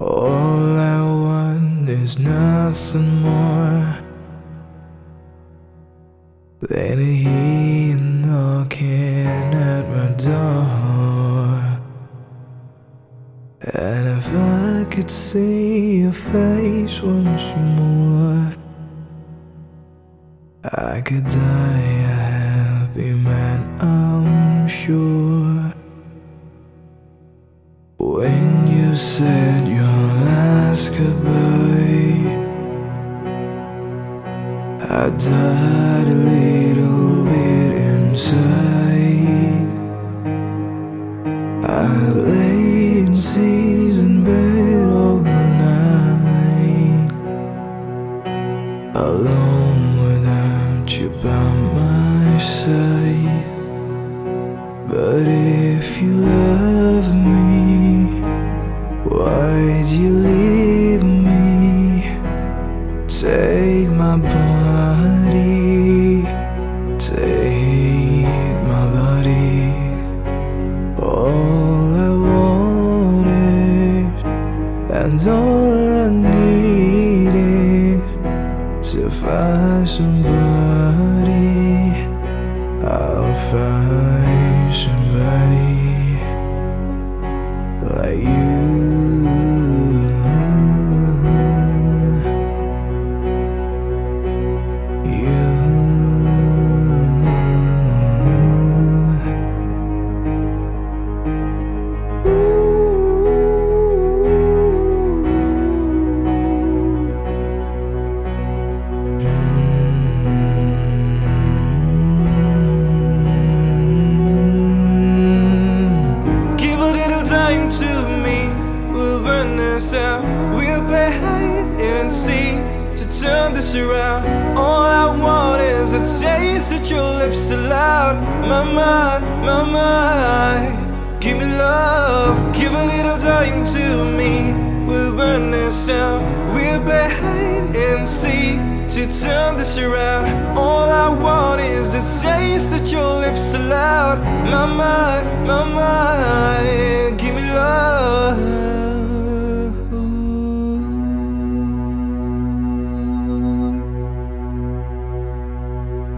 All I want is nothing more than to hear knocking at my door. And if I could see your face once more, I could die a happy man, I'm sure. When you said your last goodbye, I died a little bit inside. I lay in season bed all night, alone without you by my side. But if you and all I needed to find somebody. I'll find turn this around. All I want is a taste that your lips allowed. My mind, my mind. Give me love, give a little time to me. We'll burn this out. We'll hide and seek to turn this around. All I want is the taste that your lips allowed. My mind, my mind.